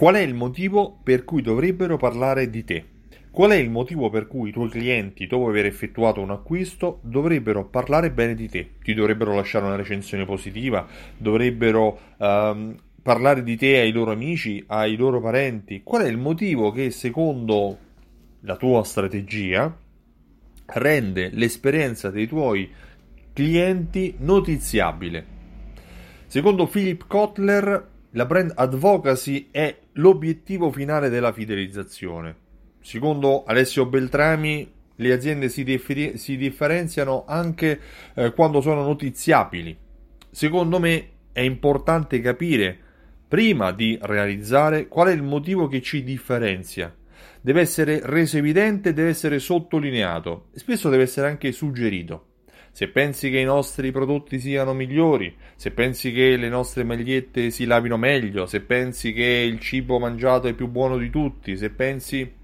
Qual è il motivo per cui dovrebbero parlare di te? Qual è il motivo per cui i tuoi clienti, dopo aver effettuato un acquisto, dovrebbero parlare bene di te? Ti dovrebbero lasciare una recensione positiva? Dovrebbero um, parlare di te ai loro amici, ai loro parenti? Qual è il motivo che, secondo la tua strategia, rende l'esperienza dei tuoi clienti notiziabile? Secondo Philip Kotler, la brand advocacy è l'obiettivo finale della fidelizzazione. Secondo Alessio Beltrami, le aziende si, differ- si differenziano anche eh, quando sono notiziabili. Secondo me è importante capire, prima di realizzare, qual è il motivo che ci differenzia. Deve essere reso evidente, deve essere sottolineato e spesso deve essere anche suggerito se pensi che i nostri prodotti siano migliori, se pensi che le nostre magliette si lavino meglio, se pensi che il cibo mangiato è più buono di tutti, se pensi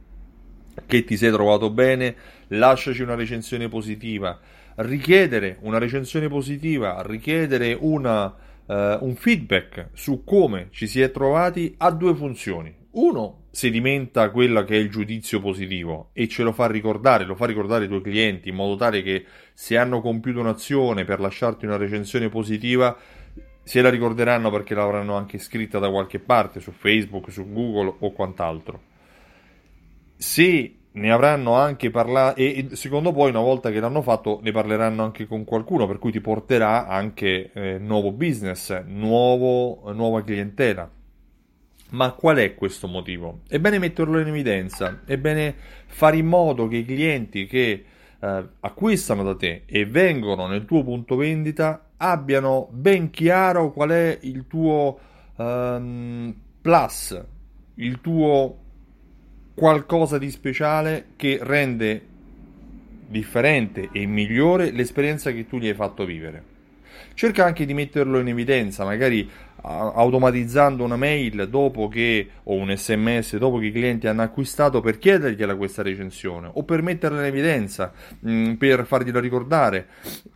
che ti sei trovato bene, lasciaci una recensione positiva. Richiedere una recensione positiva, richiedere una, uh, un feedback su come ci si è trovati ha due funzioni. Uno, sedimenta quello che è il giudizio positivo e ce lo fa ricordare, lo fa ricordare ai tuoi clienti in modo tale che se hanno compiuto un'azione per lasciarti una recensione positiva se la ricorderanno perché l'avranno anche scritta da qualche parte su Facebook, su Google o quant'altro. Se ne avranno anche parlato e secondo poi una volta che l'hanno fatto ne parleranno anche con qualcuno per cui ti porterà anche eh, nuovo business, nuovo, nuova clientela ma qual è questo motivo? È bene metterlo in evidenza, è bene fare in modo che i clienti che eh, acquistano da te e vengono nel tuo punto vendita abbiano ben chiaro qual è il tuo um, plus, il tuo qualcosa di speciale che rende differente e migliore l'esperienza che tu gli hai fatto vivere. Cerca anche di metterlo in evidenza, magari automatizzando una mail dopo che o un sms dopo che i clienti hanno acquistato per chiedergliela questa recensione o per metterla in evidenza mh, mm, per fargliela ricordare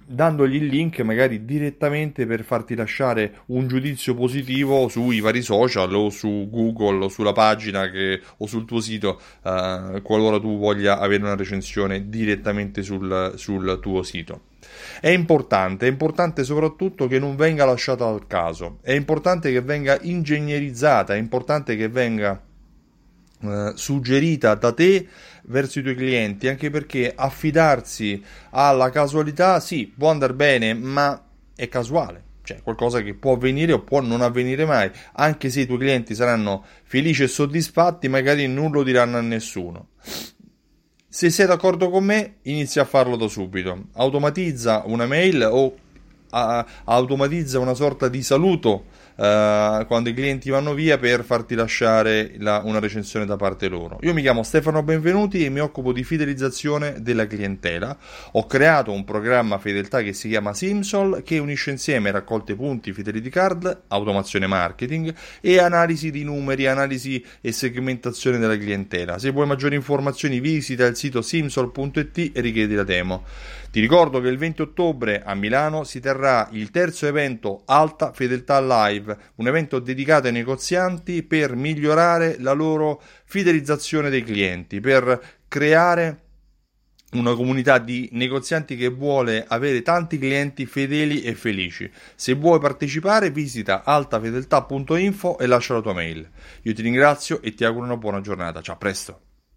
dandogli il link magari direttamente per farti lasciare un giudizio positivo sui vari social o su Google o sulla pagina che, o sul tuo sito uh, qualora tu voglia avere una recensione direttamente sul, sul tuo sito. È importante, è importante soprattutto che non venga lasciata al caso, è importante che venga ingegnerizzata, è importante che venga eh, suggerita da te verso i tuoi clienti, anche perché affidarsi alla casualità sì, può andare bene, ma è casuale. Cioè, qualcosa che può avvenire o può non avvenire mai, anche se i tuoi clienti saranno felici e soddisfatti, magari non lo diranno a nessuno. Se sei d'accordo con me, inizia a farlo da subito. Automatizza una mail o a, automatizza una sorta di saluto uh, quando i clienti vanno via per farti lasciare la, una recensione da parte loro. Io mi chiamo Stefano Benvenuti e mi occupo di fidelizzazione della clientela. Ho creato un programma fedeltà che si chiama Simsol che unisce insieme raccolte punti, fidelity card, automazione marketing e analisi di numeri, analisi e segmentazione della clientela. Se vuoi maggiori informazioni visita il sito simsol.it e richiedi la demo. Ti ricordo che il 20 ottobre a Milano si terrà il terzo evento Alta Fedeltà Live, un evento dedicato ai negozianti per migliorare la loro fidelizzazione dei clienti, per creare una comunità di negozianti che vuole avere tanti clienti fedeli e felici. Se vuoi partecipare visita altafedeltà.info e lascia la tua mail. Io ti ringrazio e ti auguro una buona giornata. Ciao, a presto.